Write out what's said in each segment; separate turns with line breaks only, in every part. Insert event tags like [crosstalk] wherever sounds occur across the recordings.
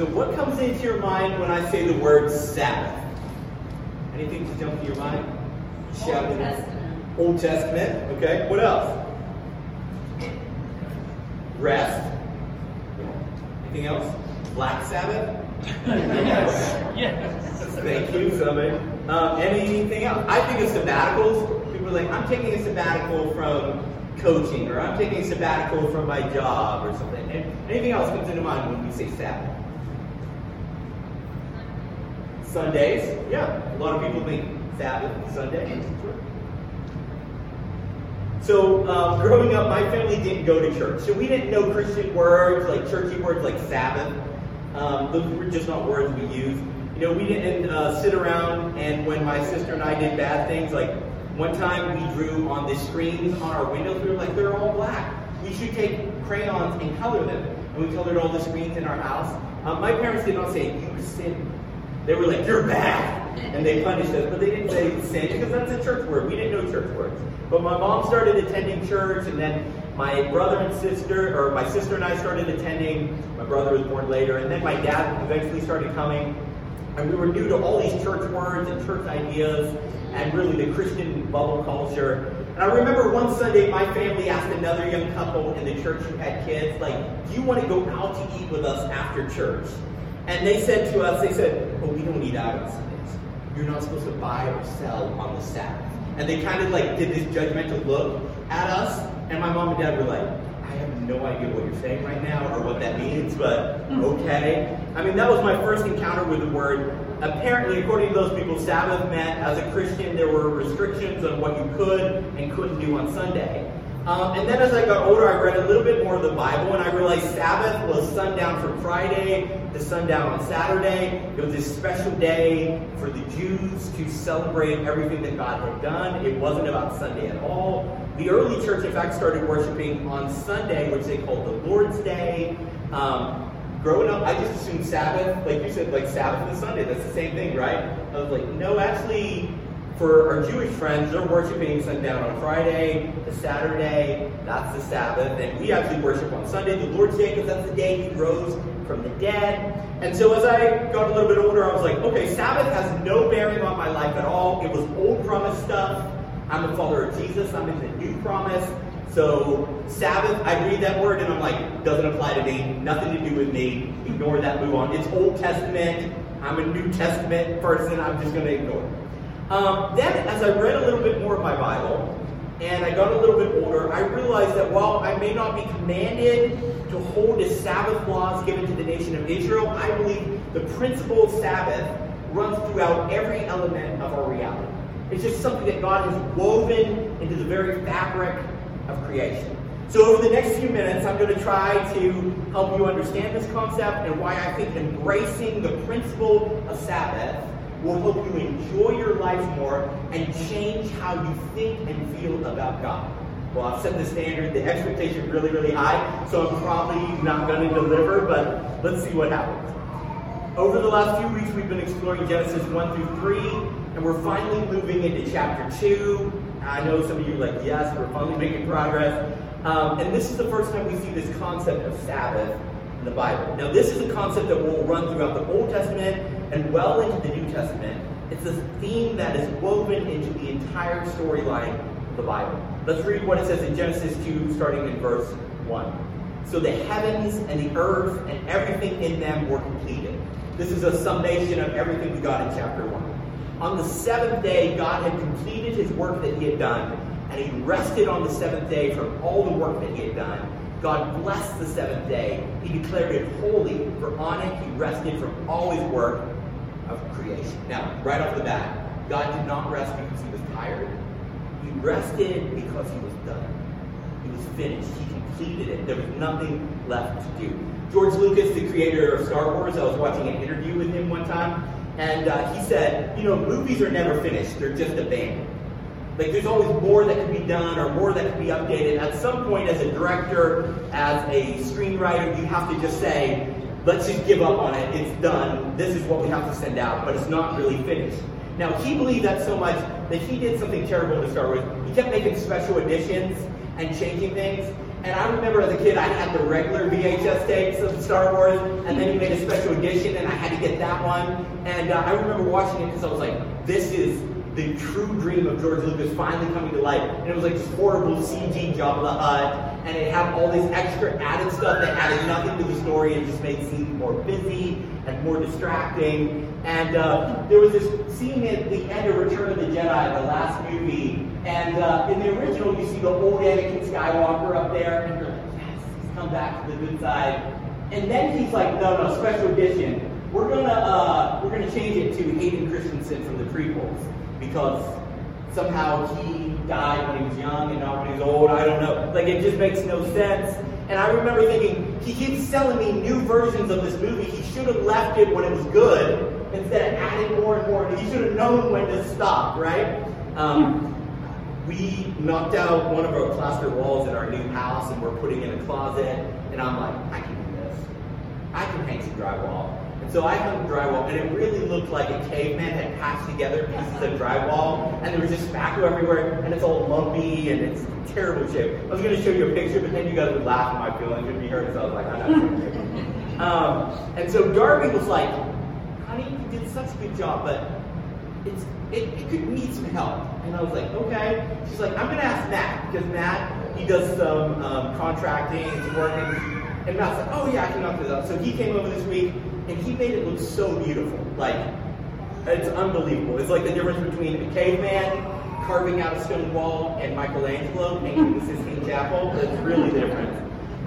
So, what comes into your mind when I say the word Sabbath? Anything to jump to your mind?
Old Testament.
Old Testament. Okay. What else? Rest. Anything else? Black Sabbath.
yes. [laughs] Yes.
Thank you, somebody. Um, anything else? I think of sabbaticals. People are like, I'm taking a sabbatical from coaching, or I'm taking a sabbatical from my job, or something. And anything else comes into mind when we say Sabbath? Sundays. Yeah, a lot of people think Sabbath, Sunday. So, um, growing up, my family didn't go to church. So, we didn't know Christian words, like churchy words like Sabbath. Um, those were just not words we used. You know, we didn't uh, sit around and when my sister and I did bad things, like one time we drew on the screens on our windows, we were like, they're all black. We should take crayons and color them. And we colored all the screens in our house. Um, my parents did not say, you sin. They were like, you're bad. And they punished us. But they didn't say sin because that's a church word. We didn't know church words. But my mom started attending church, and then my brother and sister, or my sister and I started attending. My brother was born later. And then my dad eventually started coming. And we were new to all these church words and church ideas and really the Christian bubble culture. And I remember one Sunday my family asked another young couple in the church who had kids, like, do you want to go out to eat with us after church? And they said to us, they said, oh, we don't eat out on Sundays. You're not supposed to buy or sell on the Sabbath. And they kind of like did this judgmental look at us. And my mom and dad were like, I have no idea what you're saying right now or what that means, but hmm. okay. I mean, that was my first encounter with the word. Apparently, according to those people, Sabbath meant as a Christian there were restrictions on what you could and couldn't do on Sunday. Um, and then as I got older, I read a little bit more of the Bible, and I realized Sabbath was sundown from Friday to sundown on Saturday. It was a special day for the Jews to celebrate everything that God had done. It wasn't about Sunday at all. The early church, in fact, started worshiping on Sunday, which they called the Lord's Day. Um, growing up, I just assumed Sabbath, like you said, like Sabbath and Sunday. That's the same thing, right? I was like, no, actually, for our Jewish friends, they're worshiping sundown on Friday, the Saturday, that's the Sabbath, and we actually worship on Sunday, the Lord's Day, because that's the day He rose from the dead. And so as I got a little bit older, I was like, okay, Sabbath has no bearing on my life at all. It was old promise stuff. I'm a follower of Jesus. I'm in the new promise. So Sabbath, I read that word and I'm like, doesn't apply to me. Nothing to do with me. Ignore that. Move on. It's Old Testament. I'm a New Testament person. I'm just going to ignore it. Um, then, as I read a little bit more of my Bible, and I got a little bit older, I realized that while I may not be commanded to hold the Sabbath laws given to the nation of Israel, I believe the principle of Sabbath runs throughout every element of our reality. It's just something that God has woven into the very fabric of creation. So, over the next few minutes, I'm going to try to help you understand this concept and why I think embracing the principle of Sabbath will help you enjoy your life more and change how you think and feel about God. Well, I've set the standard, the expectation really, really high, so I'm probably not going to deliver, but let's see what happens. Over the last few weeks, we've been exploring Genesis 1 through 3, and we're finally moving into chapter 2. I know some of you are like, yes, we're finally making progress. Um, and this is the first time we see this concept of Sabbath in the Bible. Now, this is a concept that will run throughout the Old Testament and well into the New Testament. It's a theme that is woven into the entire storyline of the Bible. Let's read what it says in Genesis 2, starting in verse 1. So the heavens and the earth and everything in them were completed. This is a summation of everything we got in chapter 1. On the seventh day, God had completed his work that he had done, and he rested on the seventh day from all the work that he had done. God blessed the seventh day. He declared it holy, for on it he rested from all his work of creation. Now, right off the bat, God did not rest because he was tired. He rested because he was done. He was finished. He completed it. There was nothing left to do. George Lucas, the creator of Star Wars, I was watching an interview with him one time, and uh, he said, you know, movies are never finished. They're just abandoned. Like there's always more that can be done or more that can be updated. At some point, as a director, as a screenwriter, you have to just say, let's just give up on it. It's done. This is what we have to send out, but it's not really finished. Now, he believed that so much that he did something terrible to Star Wars. He kept making special editions, and changing things. And I remember as a kid, I had the regular VHS tapes of Star Wars, and then he made a special edition, and I had to get that one. And uh, I remember watching it because I was like, this is the true dream of George Lucas finally coming to life. And it was like this horrible CG Jabba the Hutt, and it had all this extra added stuff that added nothing to the story and just made scenes more busy and more distracting. And uh, there was this scene at the end of Return of the Jedi, the last movie, and uh, in the original you see the old Anakin Skywalker up there, and you're like, yes, he's come back to the good side. And then he's like, no, no, special edition. We're gonna uh, we're gonna change it to Hayden Christensen from the prequels because somehow he died when he was young and not when he was old. I don't know. Like it just makes no sense. And I remember thinking, he keeps selling me new versions of this movie. He should have left it when it was good instead of adding more and more. He should have known when to stop, right? Um, we knocked out one of our plaster walls in our new house and we're putting in a closet. And I'm like, I can do this. I can paint some drywall. So I hung drywall, and it really looked like a caveman had patched together pieces of drywall, and there was just spackle everywhere, and it's all lumpy, and it's terrible shape. I was going to show you a picture, but then you guys would laugh at my feelings and be hurt, so I was like, I'm not going to. Um, and so Darby was like, honey, you did such a good job, but it's it, it could need some help. And I was like, okay. She's like, I'm gonna ask Matt because Matt he does some um, contracting, he's working. And Matt's like, oh yeah, I can knock this out. So he came over this week and he made it look so beautiful. Like it's unbelievable. It's like the difference between a caveman carving out a stone wall and Michelangelo making the Sistine Chapel. It's really different.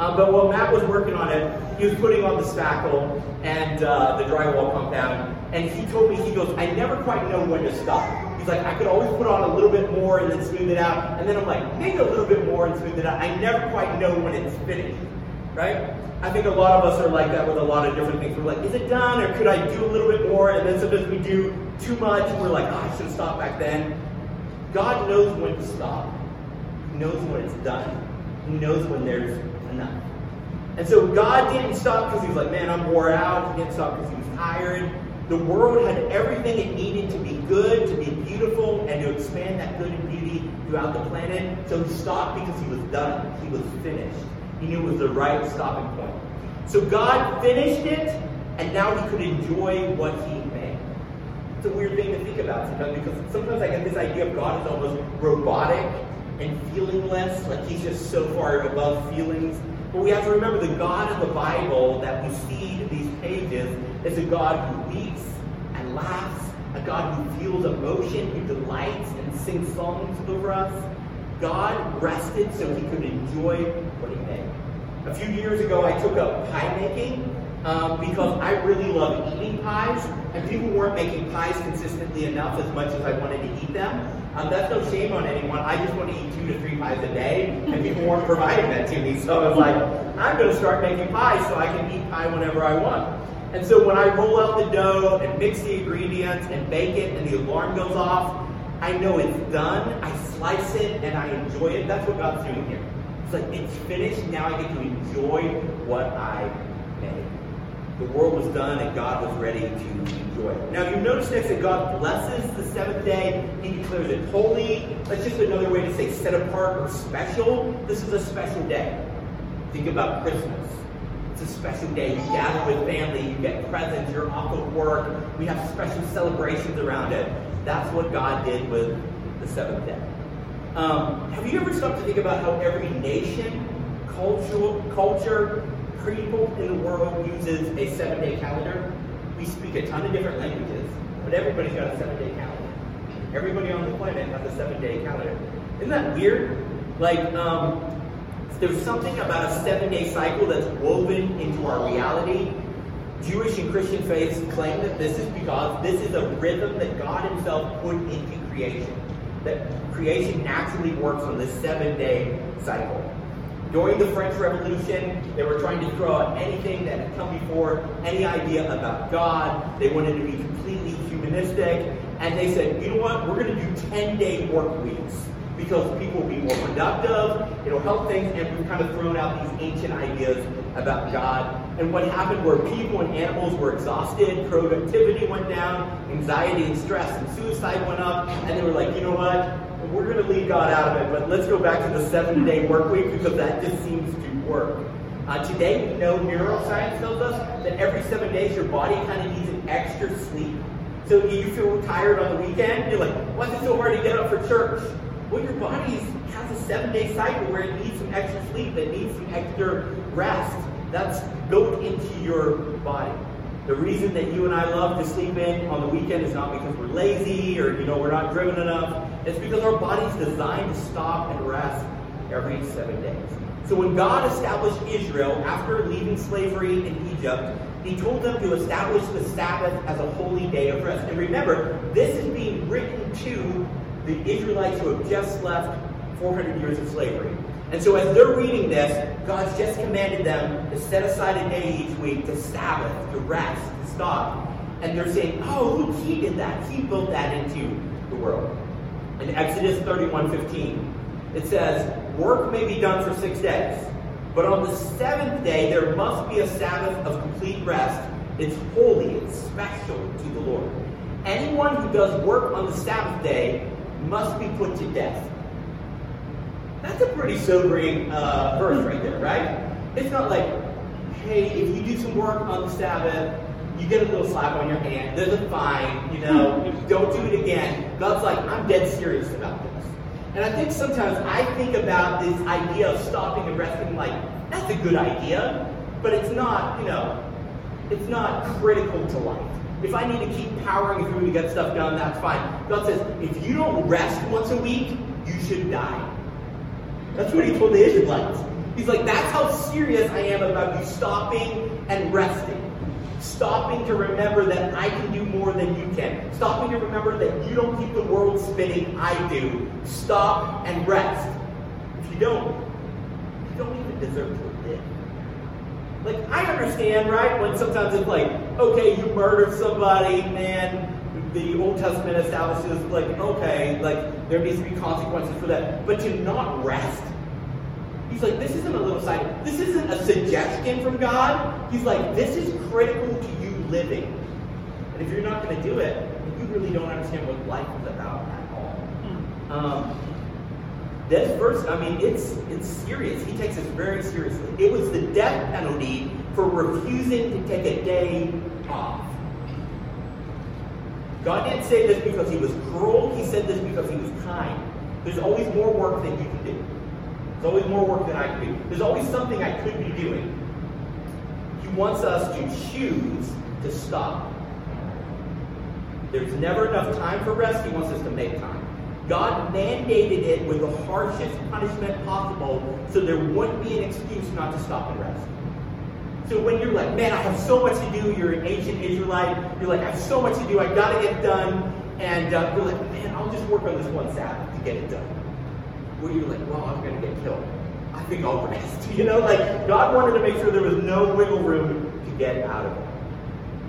Um, but while Matt was working on it, he was putting on the spackle and uh, the drywall compound. And he told me, he goes, I never quite know when to stop. He's like, I could always put on a little bit more and then smooth it out. And then I'm like, maybe a little bit more and smooth it out. I never quite know when it's finished, right? I think a lot of us are like that with a lot of different things. We're like, is it done or could I do a little bit more? And then sometimes we do too much and we're like, oh, I should have stopped back then. God knows when to stop. He knows when it's done. He knows when there's enough. And so God didn't stop because he was like, man, I'm wore out. He didn't stop because he was tired. The world had everything it needed to be good, to be beautiful, and to expand that good and beauty throughout the planet. So he stopped because he was done. He was finished. He knew it was the right stopping point. So God finished it, and now he could enjoy what he made. It's a weird thing to think about sometimes because sometimes I get this idea of God as almost robotic and feelingless, like he's just so far above feelings. But we have to remember the God of the Bible that we see in these pages is a God who weeps and laughs, a God who feels emotion, who delights and sings songs over us. God rested so he could enjoy what he made. A few years ago, I took up pie making um, because I really love eating pies, and people weren't making pies consistently enough as much as I wanted to eat them. Um, that's no shame on anyone. I just want to eat two to three pies a day, and people weren't [laughs] providing that to me. So I was like, I'm going to start making pies so I can eat pie whenever I want. And so when I roll out the dough and mix the ingredients and bake it, and the alarm goes off, I know it's done. I slice it and I enjoy it. That's what God's doing here. It's like it's finished. Now I get to enjoy what I made. The world was done and God was ready to enjoy it. Now you notice next that God blesses the seventh day. He declares it holy. That's just another way to say set apart or special. This is a special day. Think about Christmas. It's a special day. You gather with family, you get presents, you're off of work. We have special celebrations around it. That's what God did with the seventh day. Um, have you ever stopped to think about how every nation, cultural, culture, people in the world uses a seven-day calendar? We speak a ton of different languages, but everybody's got a seven-day calendar. Everybody on the planet has a seven-day calendar. Isn't that weird? Like, um, there's something about a seven-day cycle that's woven into our reality. Jewish and Christian faiths claim that this is because this is a rhythm that God Himself put into creation that creation naturally works on this seven day cycle. During the French Revolution, they were trying to throw out anything that had come before, any idea about God. They wanted to be completely humanistic. And they said, you know what, we're going to do 10 day work weeks because people will be more productive, it'll help things, and we've kind of thrown out these ancient ideas about God. And what happened where people and animals were exhausted, productivity went down, anxiety and stress and suicide went up, and they were like, you know what? we're going to leave God out of it, but let's go back to the seven day work week because that just seems to work. Uh, today, we know neuroscience tells us that every seven days your body kind of needs an extra sleep. So you feel tired on the weekend, you're like, why is it so hard to get up for church? Well, your body has a seven day cycle where it needs some extra sleep, it needs some extra rest. That's built into your body. The reason that you and I love to sleep in on the weekend is not because we're lazy or you know we're not driven enough. It's because our body's designed to stop and rest every seven days. So when God established Israel after leaving slavery in Egypt, he told them to establish the Sabbath as a holy day of rest. And remember, this is being written to the Israelites who have just left 400 years of slavery. And so as they're reading this, God's just commanded them to set aside a day each week to Sabbath, to rest, to stop. And they're saying, oh, he did that. He built that into the world. In Exodus 31, 15, it says, work may be done for six days, but on the seventh day there must be a Sabbath of complete rest. It's holy, it's special to the Lord. Anyone who does work on the Sabbath day must be put to death. That's a pretty sobering uh, verse right there, right? It's not like, hey, if you do some work on the Sabbath, you get a little slap on your hand. There's a fine, you know, [laughs] don't do it again. God's like, I'm dead serious about this. And I think sometimes I think about this idea of stopping and resting like, that's a good idea, but it's not, you know, it's not critical to life. If I need to keep powering through to get stuff done, that's fine. God says, if you don't rest once a week, you should die. That's what he told the Israelites. He's like, that's how serious I am about you stopping and resting. Stopping to remember that I can do more than you can. Stopping to remember that you don't keep the world spinning, I do. Stop and rest. If you don't, you don't even deserve to. Like, I understand, right? When sometimes it's like, okay, you murdered somebody, man, the Old Testament establishes, like, okay, like, there needs to be consequences for that. But to not rest, he's like, this isn't a little side, this isn't a suggestion from God. He's like, this is critical to you living. And if you're not going to do it, you really don't understand what life is about at all. Um, this verse, I mean, it's it's serious. He takes this very seriously. It was the death penalty for refusing to take a day off. God didn't say this because he was cruel. He said this because he was kind. There's always more work that you can do. There's always more work that I can do. There's always something I could be doing. He wants us to choose to stop. There's never enough time for rest. He wants us to make time. God mandated it with the harshest punishment possible so there wouldn't be an excuse not to stop and rest. So when you're like, man, I have so much to do, you're an ancient Israelite, you're like, I have so much to do, I gotta get done, and uh, you're like, man, I'll just work on this one Sabbath to get it done. Where you're like, well, I'm gonna get killed. I think I'll rest. [laughs] You know, like God wanted to make sure there was no wiggle room to get out of it.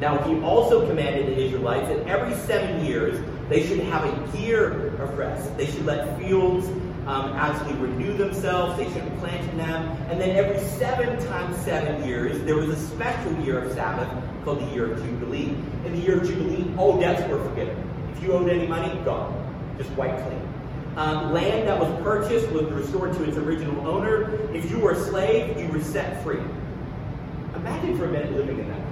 Now, he also commanded the Israelites that every seven years they should have a year of rest. They should let fields um, actually renew themselves. They shouldn't plant in them. And then every seven times seven years, there was a special year of Sabbath called the year of Jubilee. In the year of Jubilee, all debts were forgiven. If you owed any money, gone. Just wiped clean. Um, land that was purchased was restored to its original owner. If you were a slave, you were set free. Imagine for a minute living in that.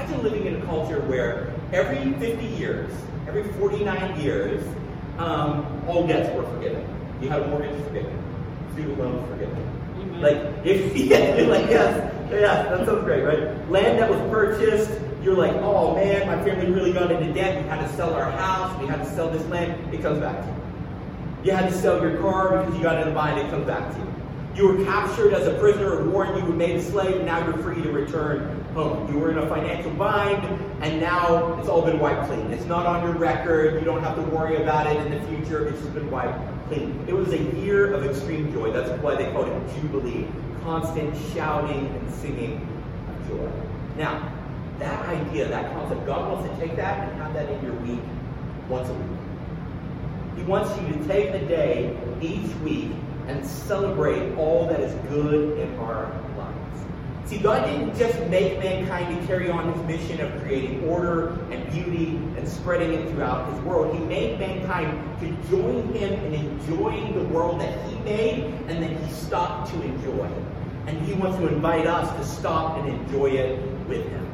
Imagine living in a culture where every 50 years, every 49 years, um, all debts were forgiven. You had a mortgage forgiven, student loans forgiven. Like if [laughs] yeah, like yes, yeah, that sounds great, right? Land that was purchased, you're like, oh man, my family really got into debt. We had to sell our house. We had to sell this land. It comes back to you. You had to sell your car because you got into a bind. It comes back to you. You were captured as a prisoner of war and you were made a slave, now you're free to return home. You were in a financial bind, and now it's all been wiped clean. It's not on your record. You don't have to worry about it in the future. It's just been wiped clean. It was a year of extreme joy. That's why they called it Jubilee. Constant shouting and singing of joy. Now, that idea, that concept, God wants to take that and have that in your week once a week. He wants you to take a day each week and celebrate all that is good in our lives. See, God didn't just make mankind to carry on his mission of creating order and beauty and spreading it throughout his world. He made mankind to join him in enjoying the world that he made and that he stopped to enjoy. And he wants to invite us to stop and enjoy it with him.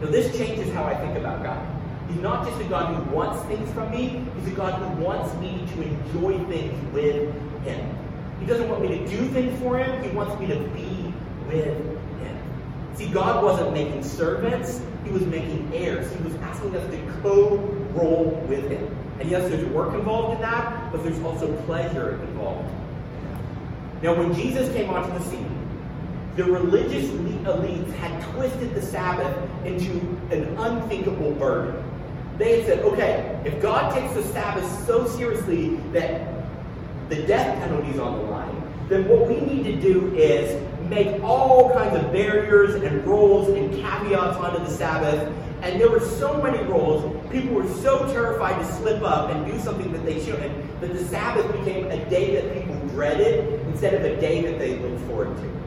Now, this changes how I think about God. He's not just a God who wants things from me, he's a God who wants me to enjoy things with him. He doesn't want me to do things for him, he wants me to be with him. See, God wasn't making servants, He was making heirs. He was asking us to co roll with Him. And yes, there's work involved in that, but there's also pleasure involved. Now, when Jesus came onto the scene, the religious elites had twisted the Sabbath into an unthinkable burden. They had said, okay, if God takes the Sabbath so seriously that the death penalty is on the line, then what we need to do is make all kinds of barriers and rules and caveats onto the Sabbath. And there were so many rules, people were so terrified to slip up and do something that they shouldn't, that the Sabbath became a day that people dreaded instead of a day that they looked forward to.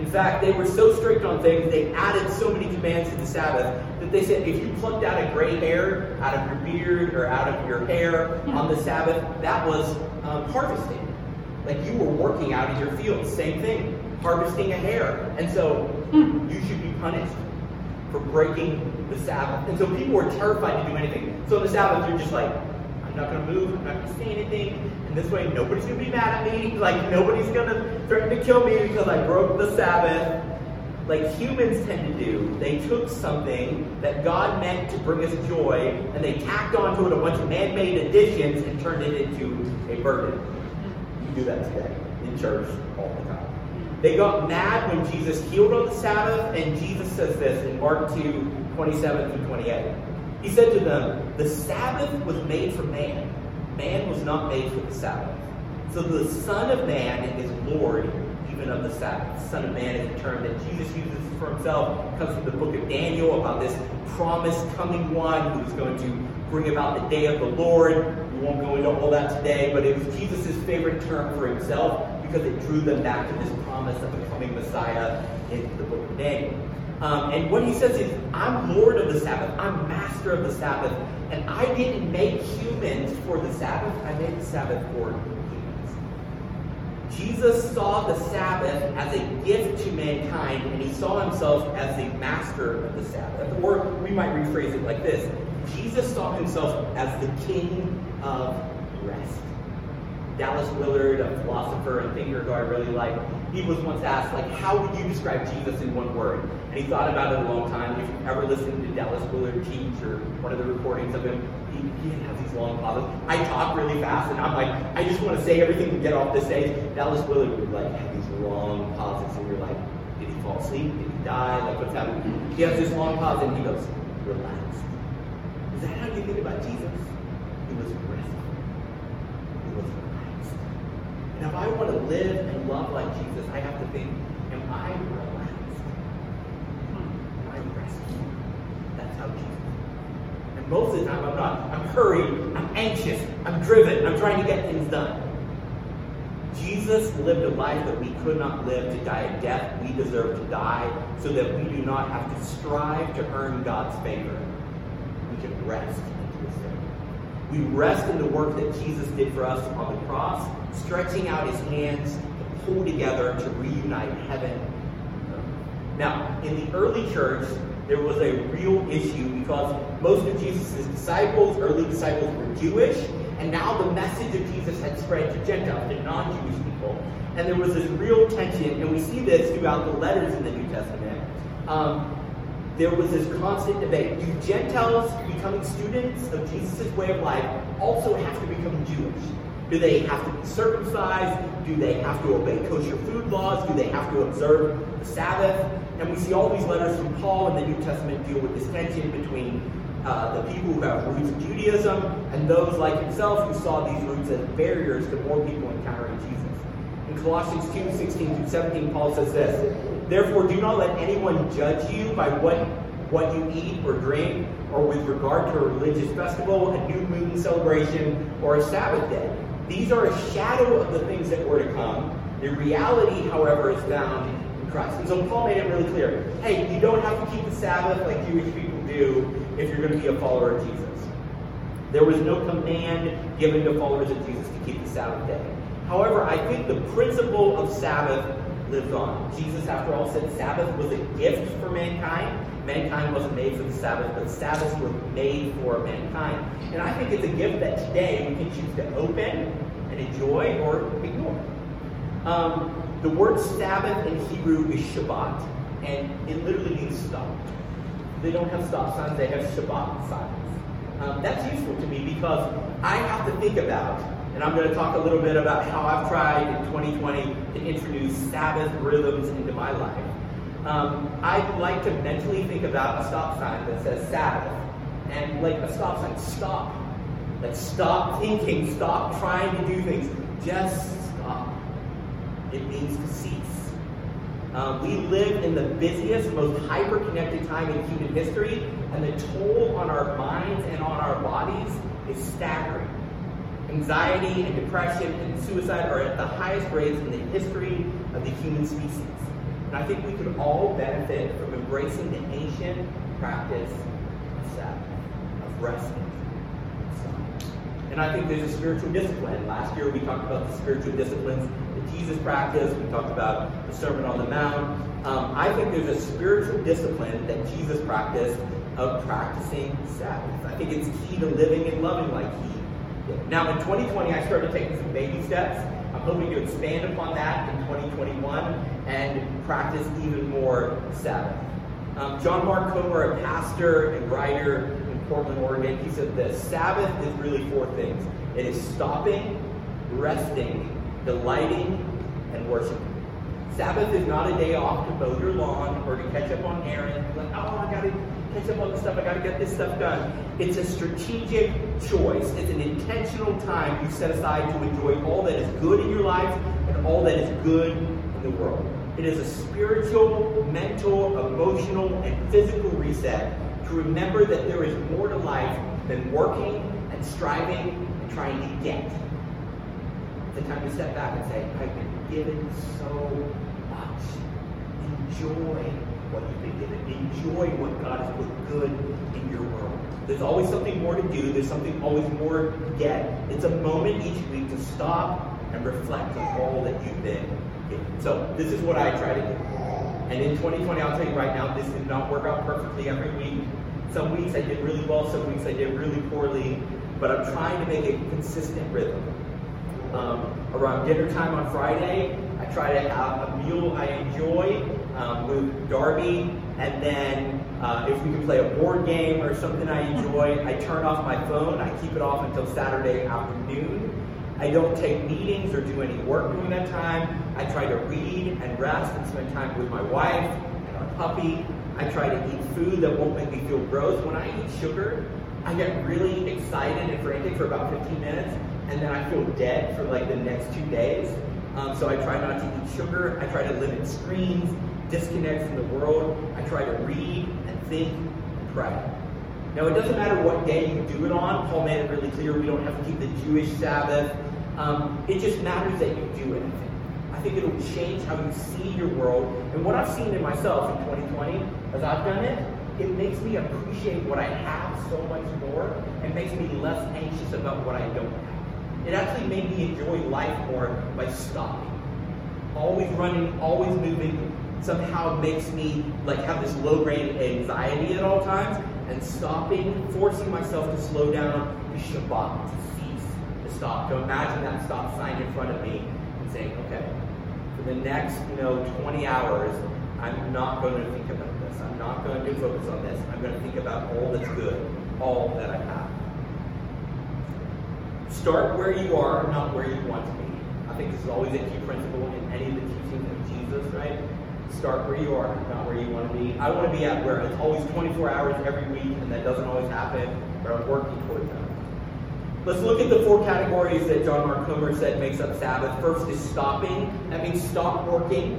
In fact, they were so strict on things, they added so many commands to the Sabbath that they said if you plucked out a gray hair out of your beard or out of your hair on the Sabbath, that was um, harvesting. Like you were working out in your field, same thing, harvesting a hair. And so you should be punished for breaking the Sabbath. And so people were terrified to do anything. So on the Sabbath, you're just like, I'm not to move, I'm not to say anything. And this way, nobody's to be mad at me. Like, nobody's to threaten to kill me because I broke the Sabbath. Like humans tend to do. They took something that God meant to bring us joy and they tacked onto it a bunch of man made additions and turned it into a burden You do that today in church all the time. They got mad when Jesus healed on the Sabbath, and Jesus says this in Mark 2 27 through 28. He said to them, The Sabbath was made for man, man was not made for the Sabbath. So the Son of Man is Lord even of the Sabbath. Son of Man is a term that Jesus uses for himself. It comes from the book of Daniel about this promised coming one who's going to bring about the day of the Lord. We won't go into all that today, but it was Jesus' favorite term for himself because it drew them back to this promise of a coming Messiah in the. Um, and what he says is, I'm Lord of the Sabbath, I'm master of the Sabbath, and I didn't make humans for the Sabbath, I made the Sabbath for humans. Jesus saw the Sabbath as a gift to mankind, and he saw himself as the master of the Sabbath. Or we might rephrase it like this Jesus saw himself as the king of rest. Dallas Willard, a philosopher and thinker who I really like, he was once asked, like, how would you describe Jesus in one word? And he thought about it a long time. If you've ever listened to Dallas Willard teach or one of the recordings of him, he, he has these long pauses. I talk really fast, and I'm like, I just want to say everything and get off the stage. Dallas Willard would like have these long pauses, and you're like, did he fall asleep? Did he die? Like, what's happening? He has this long pause, and he goes, relax. Is that how you think about Jesus? He was restful. He was. And if I want to live and love like Jesus, I have to think, am I relaxed? Am I restful? That's how Jesus. And most of the time I'm not. I'm hurried, I'm anxious, I'm driven, I'm trying to get things done. Jesus lived a life that we could not live to die a death we deserve to die, so that we do not have to strive to earn God's favor We can rest. We rest in the work that Jesus did for us on the cross, stretching out his hands to pull together to reunite heaven Now, in the early church, there was a real issue because most of Jesus' disciples, early disciples, were Jewish, and now the message of Jesus had spread to Gentiles, to non-Jewish people. And there was this real tension, and we see this throughout the letters in the New Testament. Um, there was this constant debate. Do Gentiles becoming students of Jesus' way of life also have to become Jewish? Do they have to be circumcised? Do they have to obey kosher food laws? Do they have to observe the Sabbath? And we see all these letters from Paul in the New Testament deal with this tension between uh, the people who have roots in Judaism and those like himself who saw these roots as barriers to more people encountering Jesus. In Colossians 2 16 through 17, Paul says this Therefore, do not let anyone judge you by what, what you eat or drink, or with regard to a religious festival, a new moon celebration, or a Sabbath day. These are a shadow of the things that were to come. The reality, however, is found in Christ. And so Paul made it really clear hey, you don't have to keep the Sabbath like Jewish people do if you're going to be a follower of Jesus. There was no command given to followers of Jesus to keep the Sabbath day. However, I think the principle of Sabbath lives on. Jesus, after all, said Sabbath was a gift for mankind. Mankind wasn't made for the Sabbath, but Sabbaths were made for mankind. And I think it's a gift that today we can choose to open and enjoy or ignore. Um, the word Sabbath in Hebrew is Shabbat, and it literally means stop. They don't have stop signs, they have Shabbat signs. Um, that's useful to me because I have to think about, and I'm going to talk a little bit about how I've tried in 2020 to introduce Sabbath rhythms into my life. Um, I like to mentally think about a stop sign that says Sabbath, and like a stop sign, stop. Like stop thinking, stop trying to do things, just stop. It means to cease. Um, we live in the busiest, most hyper-connected time in human history, and the toll on our minds and on our bodies is staggering. Anxiety and depression and suicide are at the highest rates in the history of the human species. And I think we could all benefit from embracing the ancient practice of Sabbath, of resting. And I think there's a spiritual discipline. Last year we talked about the spiritual disciplines that Jesus practiced. We talked about the Sermon on the Mount. Um, I think there's a spiritual discipline that Jesus practiced of practicing Sabbath. I think it's key to living and loving like He. Now, in 2020, I started taking some baby steps. I'm hoping to expand upon that in 2021 and practice even more Sabbath. Um, John Mark Comer, a pastor and writer in Portland, Oregon, he said the Sabbath is really four things it is stopping, resting, delighting, and worshiping. Sabbath is not a day off to mow your lawn or to catch up on errands. Like, oh, I got to catch up on this stuff. I got to get this stuff done. It's a strategic choice. It's an intentional time you set aside to enjoy all that is good in your life and all that is good in the world. It is a spiritual, mental, emotional, and physical reset to remember that there is more to life than working and striving and trying to get. It's a time to step back and say, I've been given so much. Enjoy what you've been given. Enjoy what God has put good in your world. There's always something more to do. There's something always more to get. It's a moment each week to stop and reflect on all that you've been given. So this is what I try to do. And in 2020, I'll tell you right now, this did not work out perfectly every week. Some weeks I did really well, some weeks I did really poorly, but I'm trying to make a consistent rhythm. Um, around dinner time on Friday, I try to have a meal I enjoy um, with Darby, and then uh, if we can play a board game or something I enjoy, [laughs] I turn off my phone. I keep it off until Saturday afternoon. I don't take meetings or do any work during that time. I try to read and rest and spend time with my wife and our puppy. I try to eat food that won't make me feel gross. When I eat sugar, I get really excited and frantic for about 15 minutes, and then I feel dead for like the next two days. Um, so I try not to eat sugar. I try to limit screens, disconnect from the world. I try to read and think and pray. Now, it doesn't matter what day you do it on. Paul made it really clear we don't have to keep the Jewish Sabbath. Um, it just matters that you do it. I think it'll change how you see your world. And what I've seen in myself in 2020, as I've done it, it makes me appreciate what I have so much more and makes me less anxious about what I don't have. It actually made me enjoy life more by stopping. Always running, always moving, somehow makes me like have this low grade anxiety at all times. And stopping, forcing myself to slow down, to Shabbat, to cease, to stop, to imagine that stop sign in front of me and saying, okay, for the next, you know, 20 hours, I'm not going to think about this. I'm not going to focus on this. I'm going to think about all that's good, all that I have. Start where you are, not where you want to be. I think this is always a key principle in any of the teachings of Jesus, right? Start where you are, not where you want to be. I want to be at where it's always 24 hours every week, and that doesn't always happen, but I'm working towards that. Let's look at the four categories that John Mark Comer said makes up Sabbath. First is stopping. That means stop working,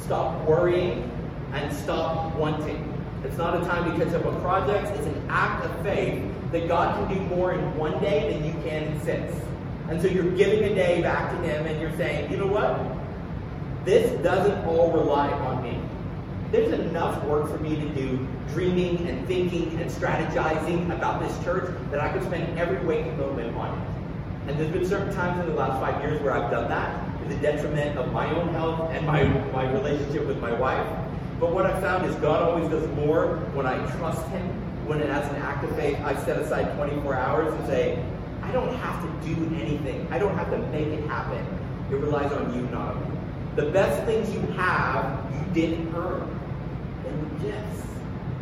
stop worrying, and stop wanting. It's not a time to catch up on projects. It's an act of faith that God can do more in one day than you can in six. And so you're giving a day back to Him and you're saying, you know what? this doesn't all rely on me. There's enough work for me to do dreaming and thinking and strategizing about this church that I could spend every waking moment on it. And there's been certain times in the last five years where I've done that to the detriment of my own health and my, my relationship with my wife. But what I've found is God always does more when I trust Him, when as an act of faith I set aside 24 hours and say, I don't have to do anything. I don't have to make it happen. It relies on you, not on me. The best things you have, you didn't earn. They were gifts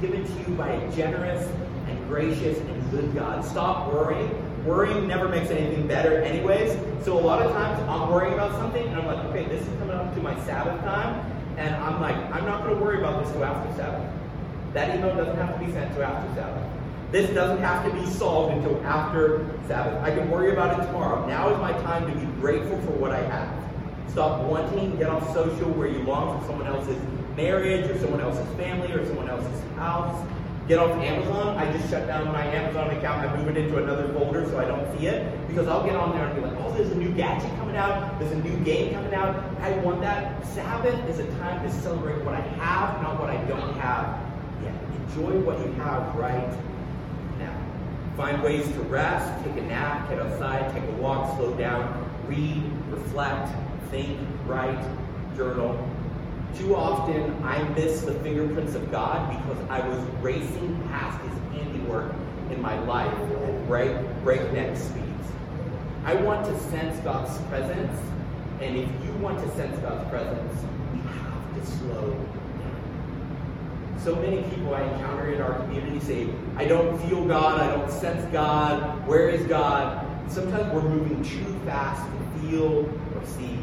given to you by a generous and gracious and good God. Stop worrying. Worrying never makes anything better, anyways. So a lot of times I'm worrying about something and I'm like, okay, this is coming up to my Sabbath time, and I'm like, I'm not going to worry about this till after Sabbath. That email doesn't have to be sent to after Sabbath. This doesn't have to be solved until after Sabbath. I can worry about it tomorrow. Now is my time to be grateful for what I have. Stop wanting get off social where you long for someone else's marriage or someone else's family or someone else's house. Get off Amazon. I just shut down my Amazon account. I move it into another folder so I don't see it because I'll get on there and be like, oh, there's a new gadget coming out. There's a new game coming out. I want that. Sabbath is a time to celebrate what I have, not what I don't have yet. Enjoy what you have right now. Find ways to rest, take a nap, get outside, take a walk, slow down, read, reflect, think, write, journal. Too often, I miss the fingerprints of God because I was racing past His handiwork in my life at break, breakneck speeds. I want to sense God's presence, and if you want to sense God's presence, we have to slow down. So many people I encounter in our community say, I don't feel God, I don't sense God, where is God? Sometimes we're moving too fast to feel or see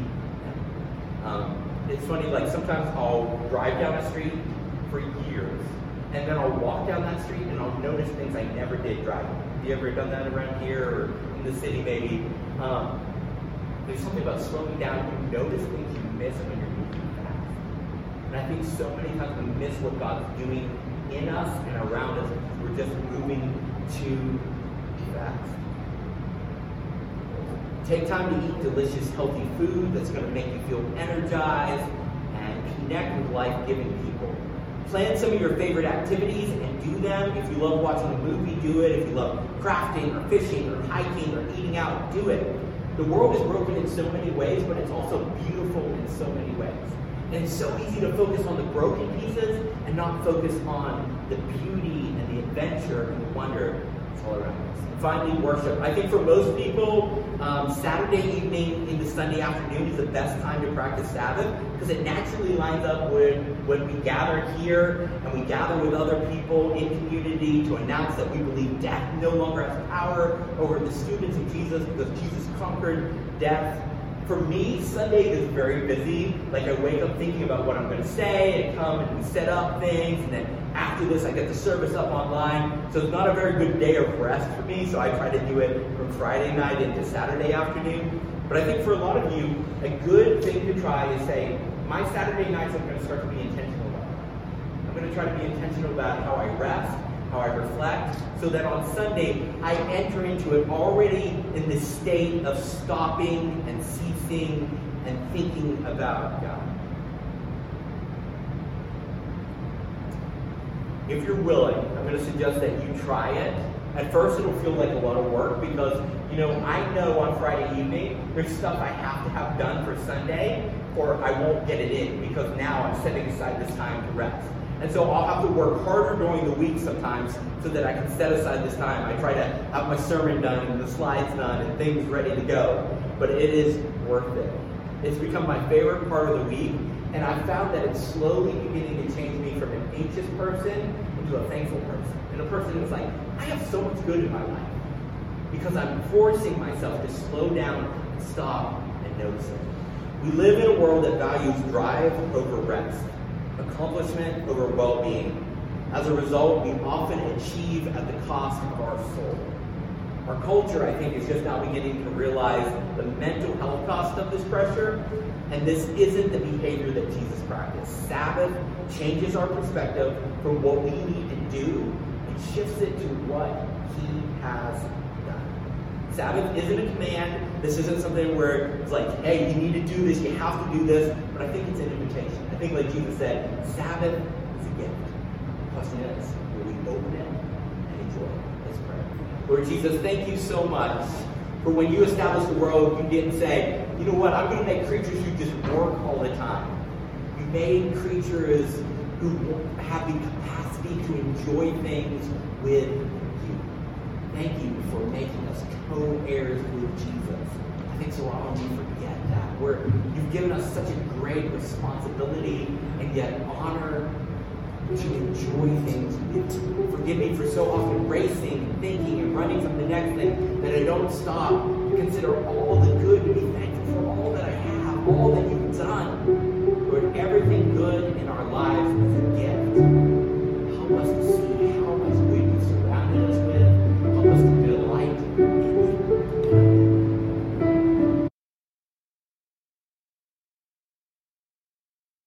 um, it's funny, like sometimes I'll drive down a street for years, and then I'll walk down that street and I'll notice things I never did driving. Have you ever done that around here or in the city maybe? Um, there's something about slowing down. You notice things you miss when you're moving. And I think so many times we miss what God's doing in us and around us we're just moving too fast. Take time to eat delicious, healthy food that's going to make you feel energized and connect with life giving people. Plan some of your favorite activities and do them. If you love watching a movie, do it. If you love crafting or fishing or hiking or eating out, do it. The world is broken in so many ways, but it's also beautiful in so many ways. And it's so easy to focus on the broken pieces and not focus on the beauty and the adventure and the wonder that's all around us finally worship. I think for most people, um, Saturday evening into Sunday afternoon is the best time to practice Sabbath because it naturally lines up with when we gather here and we gather with other people in community to announce that we believe death no longer has power over the students of Jesus because Jesus conquered death for me, Sunday is very busy. Like I wake up thinking about what I'm going to say and come and set up things, and then after this, I get the service up online. So it's not a very good day of rest for me. So I try to do it from Friday night into Saturday afternoon. But I think for a lot of you, a good thing to try is say, my Saturday nights I'm going to start to be intentional about. I'm going to try to be intentional about how I rest, how I reflect, so that on Sunday I enter into it already in the state of stopping and ceasing and thinking about God. If you're willing, I'm going to suggest that you try it. At first, it'll feel like a lot of work because, you know, I know on Friday evening there's stuff I have to have done for Sunday or I won't get it in because now I'm setting aside this time to rest. And so I'll have to work harder during the week sometimes so that I can set aside this time. I try to have my sermon done and the slides done and things ready to go. But it is worth it. It's become my favorite part of the week. And I've found that it's slowly beginning to change me from an anxious person into a thankful person. And a person who's like, I have so much good in my life. Because I'm forcing myself to slow down and stop and notice it. We live in a world that values drive over rest accomplishment over well being. As a result, we often achieve at the cost of our soul. Our culture, I think, is just now beginning to realize the mental health cost of this pressure, and this isn't the behavior that Jesus practiced. Sabbath changes our perspective from what we need to do and shifts it to what he has done. Sabbath isn't a command, This isn't something where it's like, hey, you need to do this, you have to do this. But I think it's an invitation. I think, like Jesus said, Sabbath is a gift. The question is, will we open it and enjoy it? Let's pray. Lord Jesus, thank you so much for when you established the world, you didn't say, you know what, I'm going to make creatures who just work all the time. You made creatures who have the capacity to enjoy things with you. Thank you for making us co-heirs with Jesus. I think so often we forget that. Where you've given us such a great responsibility and yet honor to enjoy things. Forgive me for so often racing thinking and running from the next thing that I don't stop to consider all the good, to be thankful for all that I have, all that you've done.